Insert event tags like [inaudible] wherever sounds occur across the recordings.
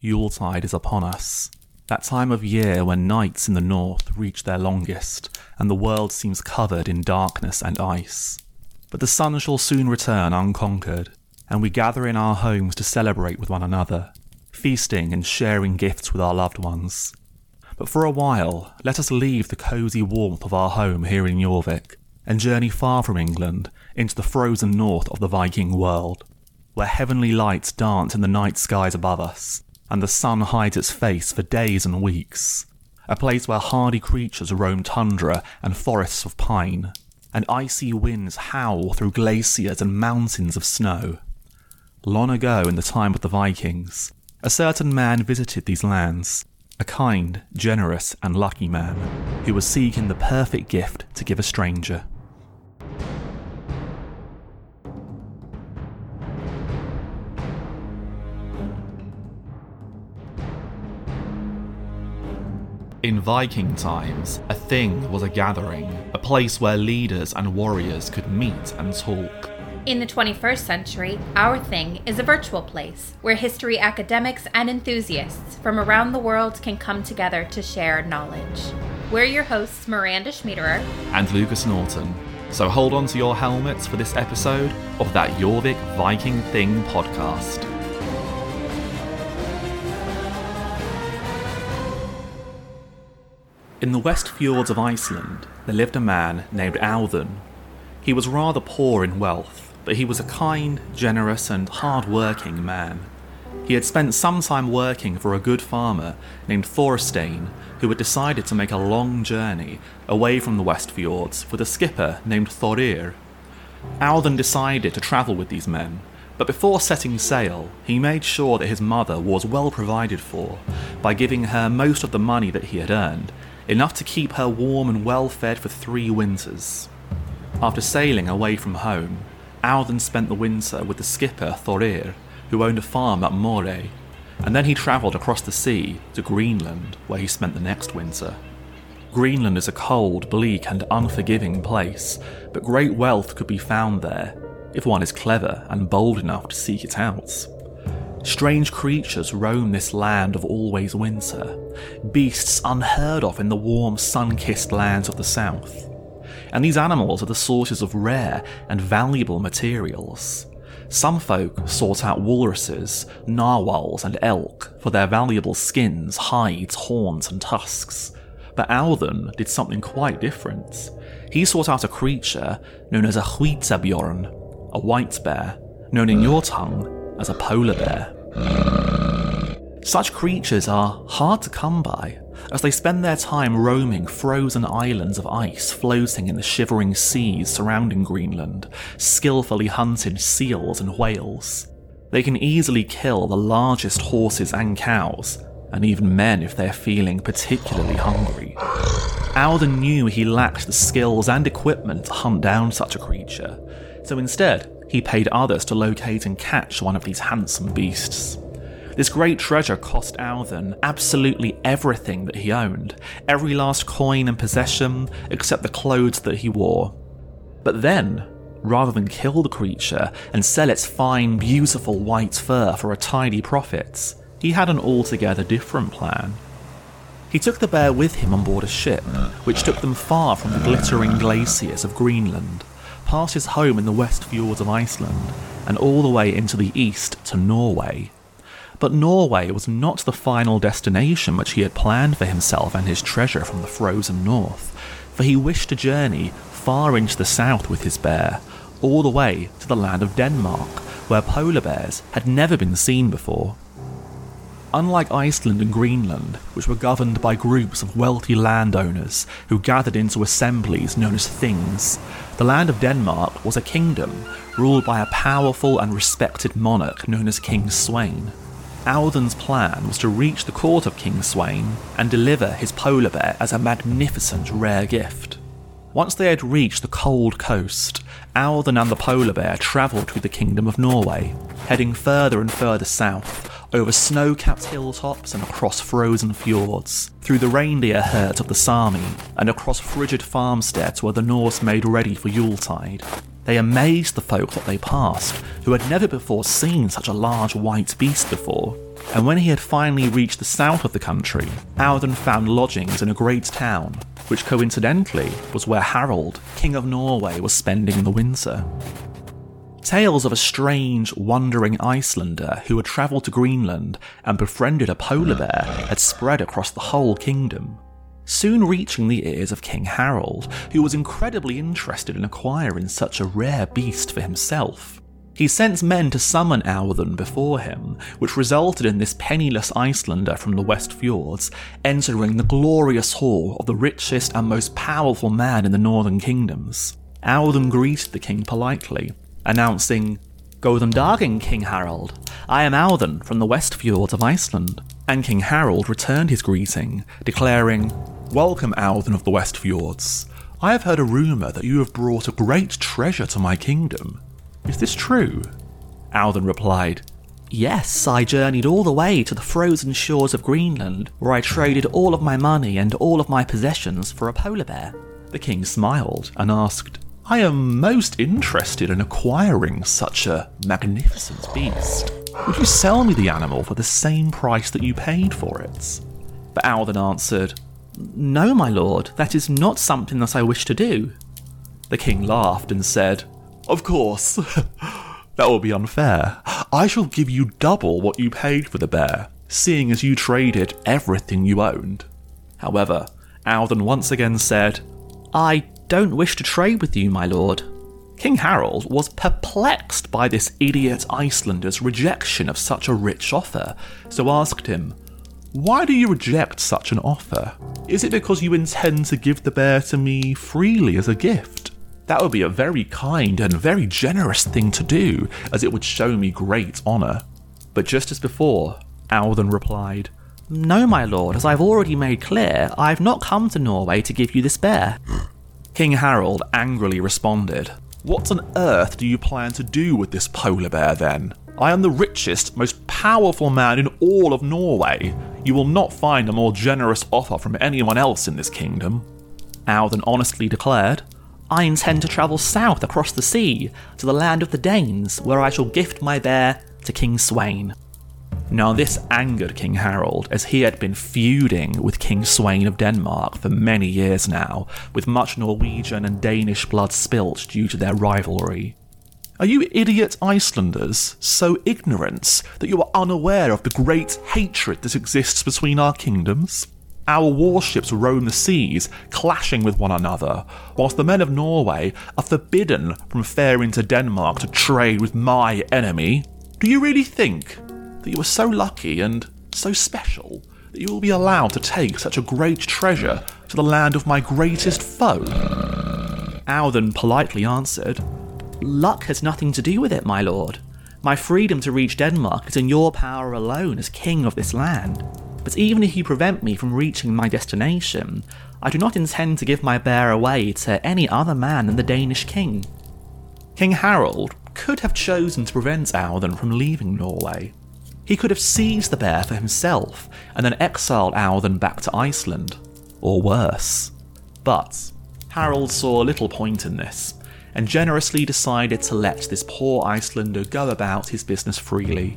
Yuletide is upon us. That time of year when nights in the north reach their longest, and the world seems covered in darkness and ice. But the sun shall soon return unconquered, and we gather in our homes to celebrate with one another, feasting and sharing gifts with our loved ones. But for a while, let us leave the cosy warmth of our home here in Jorvik and journey far from England into the frozen north of the Viking world, where heavenly lights dance in the night skies above us, and the sun hides its face for days and weeks. A place where hardy creatures roam tundra and forests of pine, and icy winds howl through glaciers and mountains of snow. Long ago, in the time of the Vikings, a certain man visited these lands, a kind, generous, and lucky man who was seeking the perfect gift to give a stranger. In Viking times, a thing was a gathering, a place where leaders and warriors could meet and talk. In the 21st century, Our Thing is a virtual place where history academics and enthusiasts from around the world can come together to share knowledge. We're your hosts, Miranda Schmiederer and Lucas Norton. So hold on to your helmets for this episode of that Jorvik Viking Thing podcast. In the West Fjords of Iceland, there lived a man named Audun. He was rather poor in wealth, but he was a kind, generous, and hard working man. He had spent some time working for a good farmer named Thorstein, who had decided to make a long journey away from the West Fjords with a skipper named Thorir. Audun decided to travel with these men, but before setting sail, he made sure that his mother was well provided for by giving her most of the money that he had earned enough to keep her warm and well fed for three winters. After sailing away from home, Audun spent the winter with the skipper Thorir, who owned a farm at Moray, and then he travelled across the sea to Greenland, where he spent the next winter. Greenland is a cold, bleak, and unforgiving place, but great wealth could be found there if one is clever and bold enough to seek it out. Strange creatures roam this land of always winter, beasts unheard of in the warm, sun kissed lands of the south. And these animals are the sources of rare and valuable materials. Some folk sought out walruses, narwhals, and elk for their valuable skins, hides, horns, and tusks. But Audun did something quite different. He sought out a creature known as a Hvitabjorn, a white bear, known in your tongue as a polar bear. Such creatures are hard to come by, as they spend their time roaming frozen islands of ice floating in the shivering seas surrounding Greenland, skillfully hunting seals and whales. They can easily kill the largest horses and cows, and even men if they're feeling particularly hungry. Audun knew he lacked the skills and equipment to hunt down such a creature, so instead, he paid others to locate and catch one of these handsome beasts. This great treasure cost Audun absolutely everything that he owned, every last coin and possession except the clothes that he wore. But then, rather than kill the creature and sell its fine, beautiful white fur for a tidy profit, he had an altogether different plan. He took the bear with him on board a ship, which took them far from the glittering glaciers of Greenland past his home in the West Fjords of Iceland, and all the way into the east to Norway. But Norway was not the final destination which he had planned for himself and his treasure from the frozen north, for he wished to journey far into the south with his bear, all the way to the land of Denmark, where polar bears had never been seen before. Unlike Iceland and Greenland, which were governed by groups of wealthy landowners who gathered into assemblies known as things, the land of Denmark was a kingdom ruled by a powerful and respected monarch known as King Sweyn. Audun's plan was to reach the court of King Sweyn and deliver his polar bear as a magnificent rare gift. Once they had reached the cold coast, Audun and the polar bear travelled through the kingdom of Norway, heading further and further south over snow capped hilltops and across frozen fjords, through the reindeer herds of the Sami, and across frigid farmsteads where the Norse made ready for Yuletide. They amazed the folk that they passed, who had never before seen such a large white beast before. and when he had finally reached the south of the country, Audun found lodgings in a great town, which coincidentally was where Harold, King of Norway, was spending the winter. Tales of a strange, wandering Icelander who had travelled to Greenland and befriended a polar bear had spread across the whole kingdom, soon reaching the ears of King Harold, who was incredibly interested in acquiring such a rare beast for himself. He sent men to summon Audun before him, which resulted in this penniless Icelander from the West Fjords entering the glorious hall of the richest and most powerful man in the Northern Kingdoms. Audun greeted the king politely, announcing, Darging, King Harold. I am Audun from the West Fjords of Iceland. And King Harold returned his greeting, declaring, Welcome, Audun of the West Fjords. I have heard a rumour that you have brought a great treasure to my kingdom. Is this true? Audun replied, Yes, I journeyed all the way to the frozen shores of Greenland, where I traded all of my money and all of my possessions for a polar bear. The king smiled and asked, I am most interested in acquiring such a magnificent beast. Would you sell me the animal for the same price that you paid for it? But Audun answered, No, my lord, that is not something that I wish to do. The king laughed and said, of course. [laughs] that will be unfair. I shall give you double what you paid for the bear, seeing as you traded everything you owned. However, Audun once again said, I don't wish to trade with you, my lord. King Harold was perplexed by this idiot Icelander's rejection of such a rich offer, so asked him, Why do you reject such an offer? Is it because you intend to give the bear to me freely as a gift? That would be a very kind and very generous thing to do, as it would show me great honour. But just as before, Audun replied, No, my lord, as I've already made clear, I've not come to Norway to give you this bear. King Harold angrily responded, What on earth do you plan to do with this polar bear then? I am the richest, most powerful man in all of Norway. You will not find a more generous offer from anyone else in this kingdom. Audun honestly declared, I intend to travel south across the sea to the land of the Danes, where I shall gift my bear to King Sweyn. Now, this angered King Harold, as he had been feuding with King Sweyn of Denmark for many years now, with much Norwegian and Danish blood spilt due to their rivalry. Are you idiot Icelanders so ignorant that you are unaware of the great hatred that exists between our kingdoms? Our warships roam the seas, clashing with one another, whilst the men of Norway are forbidden from faring to Denmark to trade with my enemy. Do you really think that you are so lucky and so special that you will be allowed to take such a great treasure to the land of my greatest foe? Audun politely answered, Luck has nothing to do with it, my lord. My freedom to reach Denmark is in your power alone as king of this land. But even if you prevent me from reaching my destination, I do not intend to give my bear away to any other man than the Danish king. King Harold could have chosen to prevent Audun from leaving Norway. He could have seized the bear for himself and then exiled Audun back to Iceland, or worse. But Harold saw little point in this, and generously decided to let this poor Icelander go about his business freely,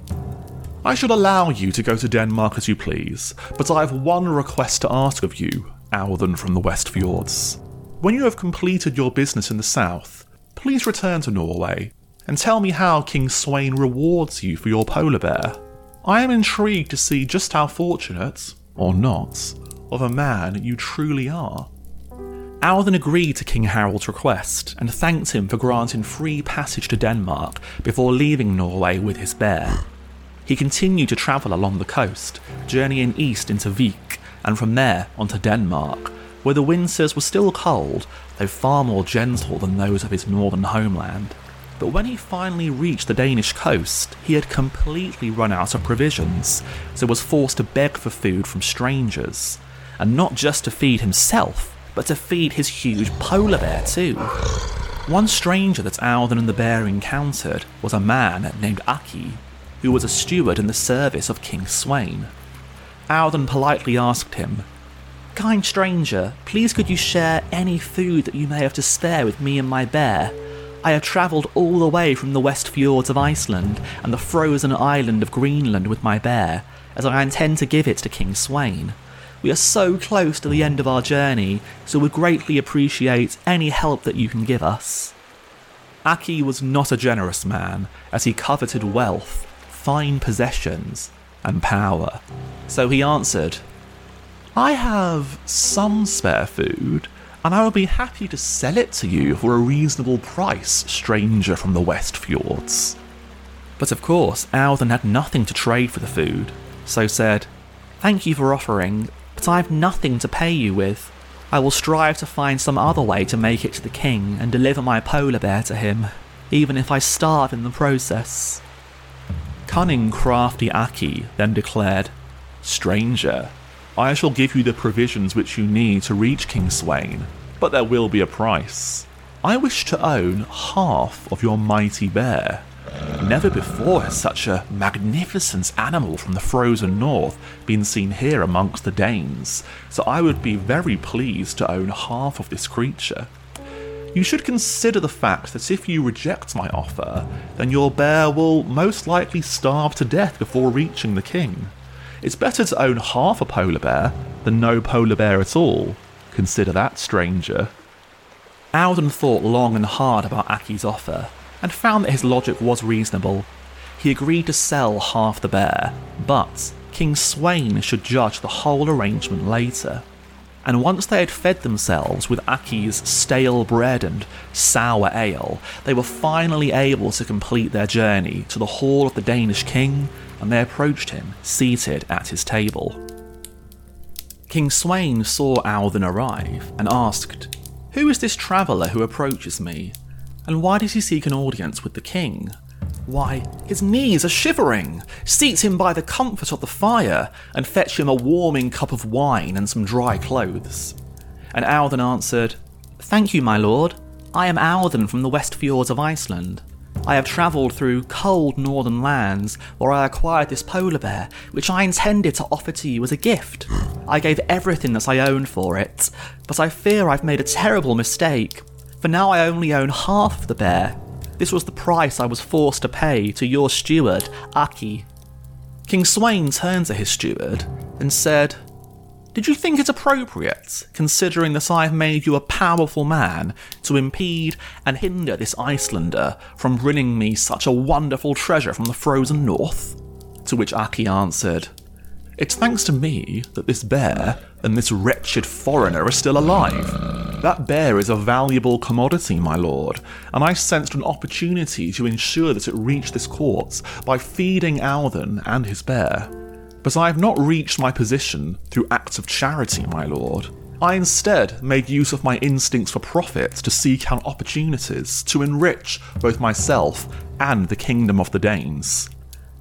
I should allow you to go to Denmark as you please, but I have one request to ask of you, Audun from the West Fjords. When you have completed your business in the south, please return to Norway and tell me how King Sweyn rewards you for your polar bear. I am intrigued to see just how fortunate, or not, of a man you truly are. Audun agreed to King Harold's request and thanked him for granting free passage to Denmark before leaving Norway with his bear. He continued to travel along the coast, journeying east into Vik, and from there onto Denmark, where the winters were still cold, though far more gentle than those of his northern homeland. But when he finally reached the Danish coast, he had completely run out of provisions, so was forced to beg for food from strangers. And not just to feed himself, but to feed his huge polar bear too. One stranger that Audun and the bear encountered was a man named Aki, who was a steward in the service of King Sweyn. Audun politely asked him, Kind stranger, please could you share any food that you may have to spare with me and my bear? I have travelled all the way from the west fjords of Iceland and the frozen island of Greenland with my bear, as I intend to give it to King Sweyn. We are so close to the end of our journey, so would greatly appreciate any help that you can give us. Aki was not a generous man, as he coveted wealth, fine possessions, and power. So he answered, I have some spare food, and I will be happy to sell it to you for a reasonable price, stranger from the West Fjords. But of course, Audun had nothing to trade for the food, so said, Thank you for offering, but I have nothing to pay you with. I will strive to find some other way to make it to the king and deliver my polar bear to him, even if I starve in the process. Cunning, crafty Aki then declared, Stranger, I shall give you the provisions which you need to reach King Sweyn, but there will be a price. I wish to own half of your mighty bear. Never before has such a magnificent animal from the frozen north been seen here amongst the Danes, so I would be very pleased to own half of this creature. You should consider the fact that if you reject my offer, then your bear will most likely starve to death before reaching the king. It's better to own half a polar bear than no polar bear at all. Consider that, stranger. Audun thought long and hard about Aki's offer, and found that his logic was reasonable. He agreed to sell half the bear, but King Sweyn should judge the whole arrangement later. And once they had fed themselves with Aki's stale bread and sour ale, they were finally able to complete their journey to the hall of the Danish king and they approached him, seated at his table. King Sweyn saw Audun arrive and asked, Who is this traveller who approaches me? And why does he seek an audience with the king? Why, his knees are shivering! Seat him by the comfort of the fire, and fetch him a warming cup of wine and some dry clothes. And Audun answered, Thank you, my lord. I am Audun from the West Fjords of Iceland. I have travelled through cold northern lands where I acquired this polar bear, which I intended to offer to you as a gift. I gave everything that I owned for it, but I fear I've made a terrible mistake, for now I only own half the bear. This was the price I was forced to pay to your steward, Aki. King Sweyn turned to his steward and said, did you think it appropriate, considering that I have made you a powerful man, to impede and hinder this Icelander from bringing me such a wonderful treasure from the frozen north? To which Aki answered, It's thanks to me that this bear and this wretched foreigner are still alive. That bear is a valuable commodity, my lord, and I sensed an opportunity to ensure that it reached this court by feeding Audun and his bear. But I have not reached my position through acts of charity, my lord. I instead made use of my instincts for profit to seek out opportunities to enrich both myself and the kingdom of the Danes.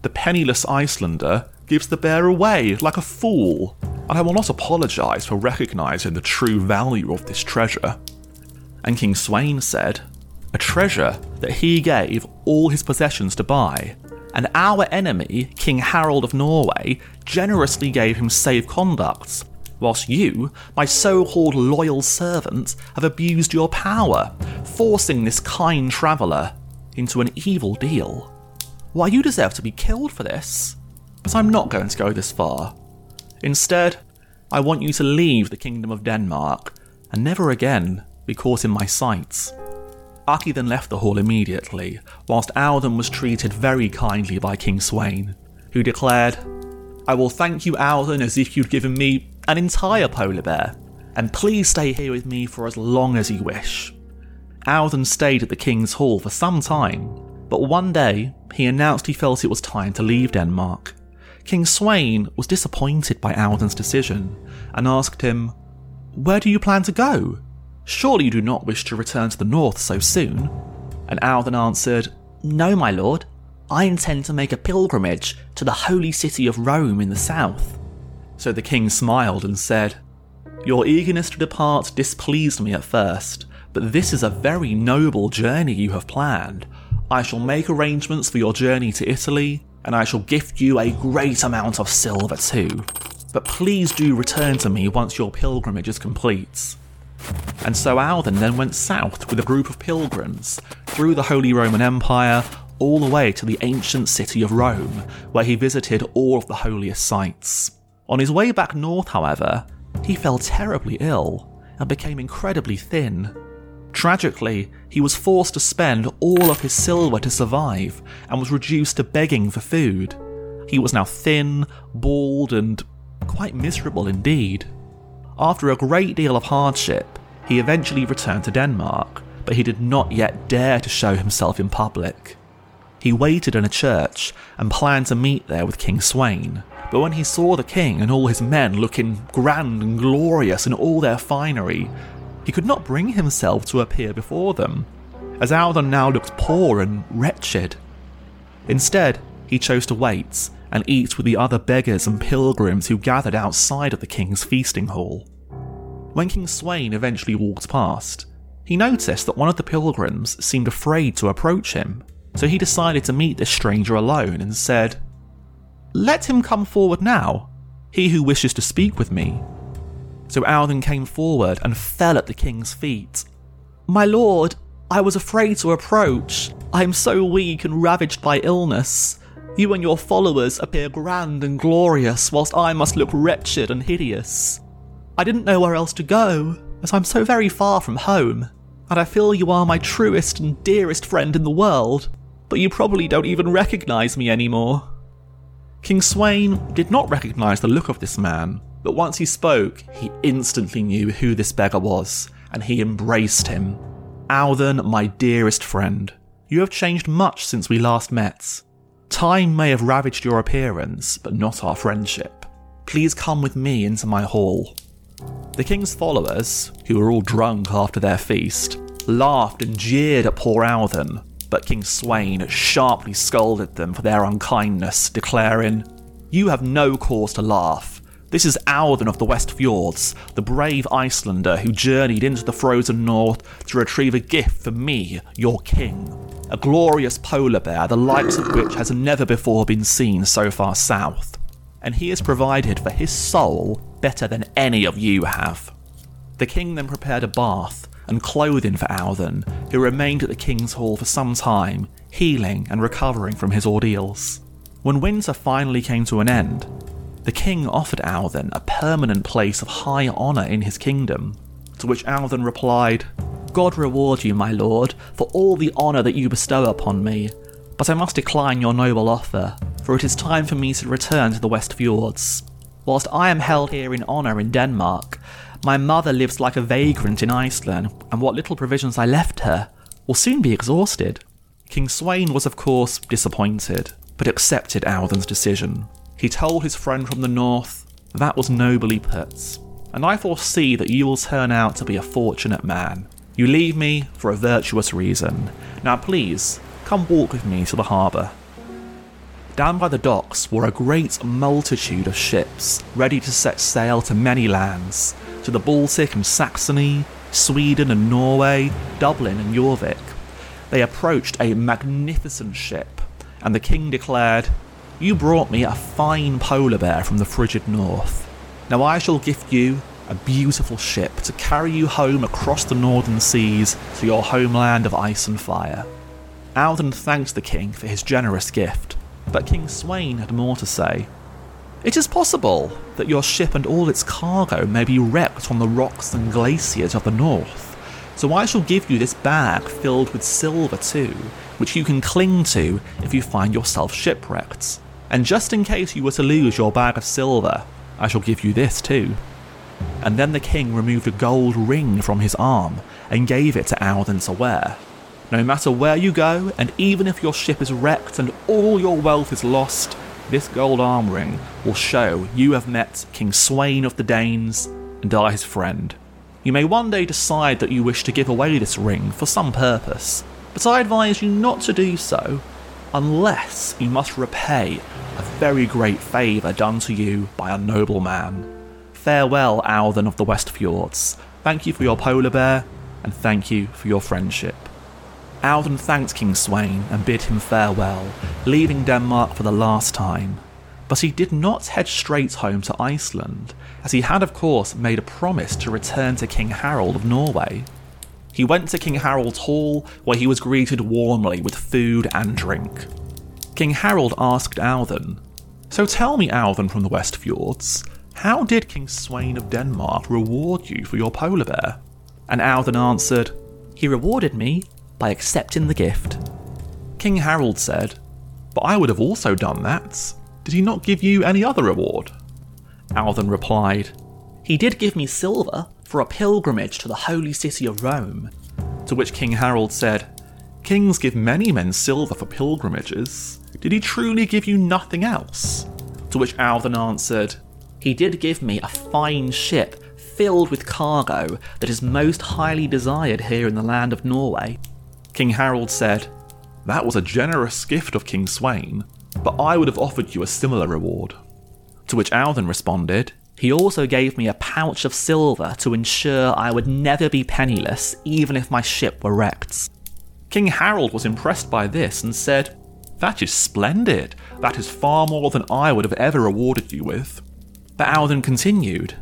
The penniless Icelander gives the bear away like a fool, and I will not apologise for recognising the true value of this treasure. And King Sweyn said, A treasure that he gave all his possessions to buy, and our enemy, King Harold of Norway, generously gave him safe conducts, whilst you, my so called loyal servant, have abused your power, forcing this kind traveller into an evil deal. Why, you deserve to be killed for this. But I'm not going to go this far. Instead, I want you to leave the Kingdom of Denmark and never again be caught in my sights. Aki then left the hall immediately, whilst Audun was treated very kindly by King Sweyn, who declared, I will thank you, Audun, as if you'd given me an entire polar bear, and please stay here with me for as long as you wish. Audun stayed at the King's Hall for some time, but one day he announced he felt it was time to leave Denmark. King Sweyn was disappointed by Audun's decision and asked him, Where do you plan to go? Surely you do not wish to return to the north so soon? And Audun answered, No, my lord. I intend to make a pilgrimage to the holy city of Rome in the south. So the king smiled and said, Your eagerness to depart displeased me at first, but this is a very noble journey you have planned. I shall make arrangements for your journey to Italy, and I shall gift you a great amount of silver too. But please do return to me once your pilgrimage is complete. And so Audun then went south with a group of pilgrims through the Holy Roman Empire all the way to the ancient city of Rome, where he visited all of the holiest sites. On his way back north, however, he fell terribly ill and became incredibly thin. Tragically, he was forced to spend all of his silver to survive and was reduced to begging for food. He was now thin, bald, and quite miserable indeed. After a great deal of hardship, he eventually returned to Denmark, but he did not yet dare to show himself in public. He waited in a church and planned to meet there with King Sweyn, but when he saw the king and all his men looking grand and glorious in all their finery, he could not bring himself to appear before them, as Audun now looked poor and wretched. Instead, he chose to wait and eat with the other beggars and pilgrims who gathered outside of the king's feasting hall. When King Sweyn eventually walked past, he noticed that one of the pilgrims seemed afraid to approach him, so he decided to meet this stranger alone and said, Let him come forward now, he who wishes to speak with me. So Audun came forward and fell at the king's feet. My lord, I was afraid to approach. I am so weak and ravaged by illness. You and your followers appear grand and glorious, whilst I must look wretched and hideous. I didn't know where else to go, as I'm so very far from home, and I feel you are my truest and dearest friend in the world, but you probably don't even recognise me anymore. King Sweyn did not recognise the look of this man, but once he spoke, he instantly knew who this beggar was, and he embraced him. Audun, my dearest friend, you have changed much since we last met. Time may have ravaged your appearance, but not our friendship. Please come with me into my hall. The king's followers, who were all drunk after their feast, laughed and jeered at poor Audun, but King Sweyn sharply scolded them for their unkindness, declaring, You have no cause to laugh. This is Audun of the West Fjords, the brave Icelander who journeyed into the frozen north to retrieve a gift for me, your king. A glorious polar bear, the likes of which has never before been seen so far south. And he has provided for his soul better than any of you have. The king then prepared a bath and clothing for Audun, who remained at the king's hall for some time, healing and recovering from his ordeals. When winter finally came to an end, the king offered Audun a permanent place of high honour in his kingdom, to which Audun replied, God reward you, my lord, for all the honour that you bestow upon me, but I must decline your noble offer, for it is time for me to return to the West Fjords. Whilst I am held here in honour in Denmark, my mother lives like a vagrant in Iceland, and what little provisions I left her will soon be exhausted. King Sweyn was, of course, disappointed, but accepted Audun's decision. He told his friend from the north, That was nobly put, and I foresee that you will turn out to be a fortunate man. You leave me for a virtuous reason. Now please, come walk with me to the harbour. Down by the docks were a great multitude of ships, ready to set sail to many lands, to the Baltic and Saxony, Sweden and Norway, Dublin and Jorvik. They approached a magnificent ship, and the king declared, you brought me a fine polar bear from the frigid north. Now I shall gift you a beautiful ship to carry you home across the northern seas to your homeland of ice and fire. Audun thanked the king for his generous gift, but King Sweyn had more to say. It is possible that your ship and all its cargo may be wrecked on the rocks and glaciers of the north, so I shall give you this bag filled with silver too, which you can cling to if you find yourself shipwrecked. And just in case you were to lose your bag of silver, I shall give you this too. And then the king removed a gold ring from his arm and gave it to Audun to wear. No matter where you go, and even if your ship is wrecked and all your wealth is lost, this gold arm ring will show you have met King Sweyn of the Danes and are his friend. You may one day decide that you wish to give away this ring for some purpose, but I advise you not to do so unless you must repay a very great favour done to you by a noble man. Farewell, Audun of the West Fjords. Thank you for your polar bear, and thank you for your friendship. Audun thanked King Sweyn and bid him farewell, leaving Denmark for the last time. But he did not head straight home to Iceland, as he had, of course, made a promise to return to King Harald of Norway. He went to King Harold's hall, where he was greeted warmly with food and drink. King Harold asked Audun, So tell me, Audun from the West Fjords, how did King Sweyn of Denmark reward you for your polar bear? And Audun answered, He rewarded me by accepting the gift. King Harold said, But I would have also done that. Did he not give you any other reward? Audun replied, He did give me silver for a pilgrimage to the holy city of Rome. To which King Harold said, Kings give many men silver for pilgrimages. Did he truly give you nothing else? To which Audun answered, He did give me a fine ship filled with cargo that is most highly desired here in the land of Norway. King Harold said, That was a generous gift of King Sweyn, but I would have offered you a similar reward. To which Audun responded, He also gave me a pouch of silver to ensure I would never be penniless, even if my ship were wrecked. King Harold was impressed by this and said, That is splendid. That is far more than I would have ever rewarded you with. But Audun continued,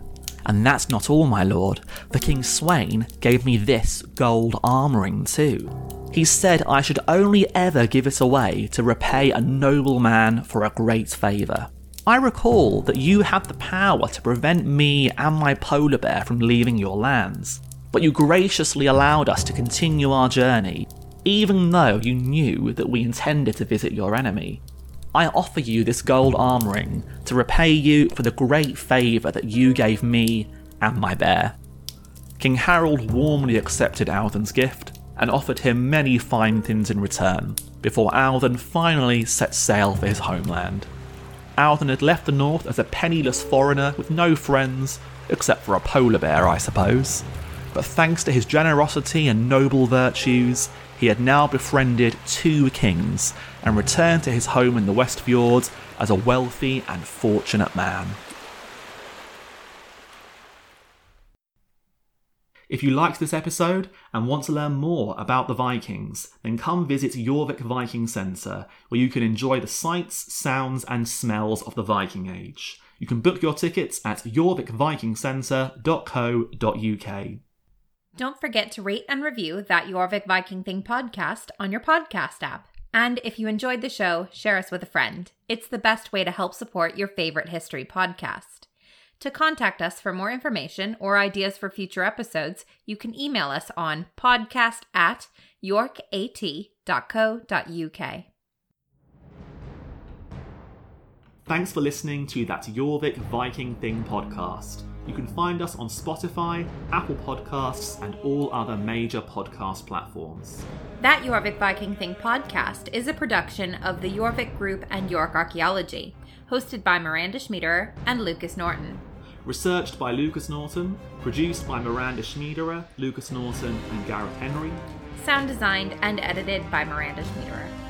And that's not all, my lord, The King Sweyn gave me this gold arm ring too. He said I should only ever give it away to repay a noble man for a great favour. I recall that you had the power to prevent me and my polar bear from leaving your lands, but you graciously allowed us to continue our journey, even though you knew that we intended to visit your enemy. I offer you this gold arm ring to repay you for the great favour that you gave me and my bear. King Harold warmly accepted Audun's gift and offered him many fine things in return, before Audun finally set sail for his homeland. Audun had left the north as a penniless foreigner with no friends, except for a polar bear, I suppose. But thanks to his generosity and noble virtues, he had now befriended two kings and returned to his home in the West Fjords as a wealthy and fortunate man. If you liked this episode and want to learn more about the Vikings, then come visit Jorvik Viking Centre, where you can enjoy the sights, sounds, and smells of the Viking Age. You can book your tickets at jorvikvikingcentre.co.uk. Don't forget to rate and review that Jorvik Viking Thing podcast on your podcast app. And if you enjoyed the show, share us with a friend. It's the best way to help support your favorite history podcast. To contact us for more information or ideas for future episodes, you can email us on podcast at yorkat.co.uk. Thanks for listening to that Jorvik Viking Thing podcast. You can find us on Spotify, Apple Podcasts, and all other major podcast platforms. That Jorvik Viking Thing podcast is a production of the Jorvik Group and York Archaeology, hosted by Miranda Schmiederer and Lucas Norton. Researched by Lucas Norton, produced by Miranda Schmiederer, Lucas Norton, and Gareth Henry. Sound designed and edited by Miranda Schmiederer.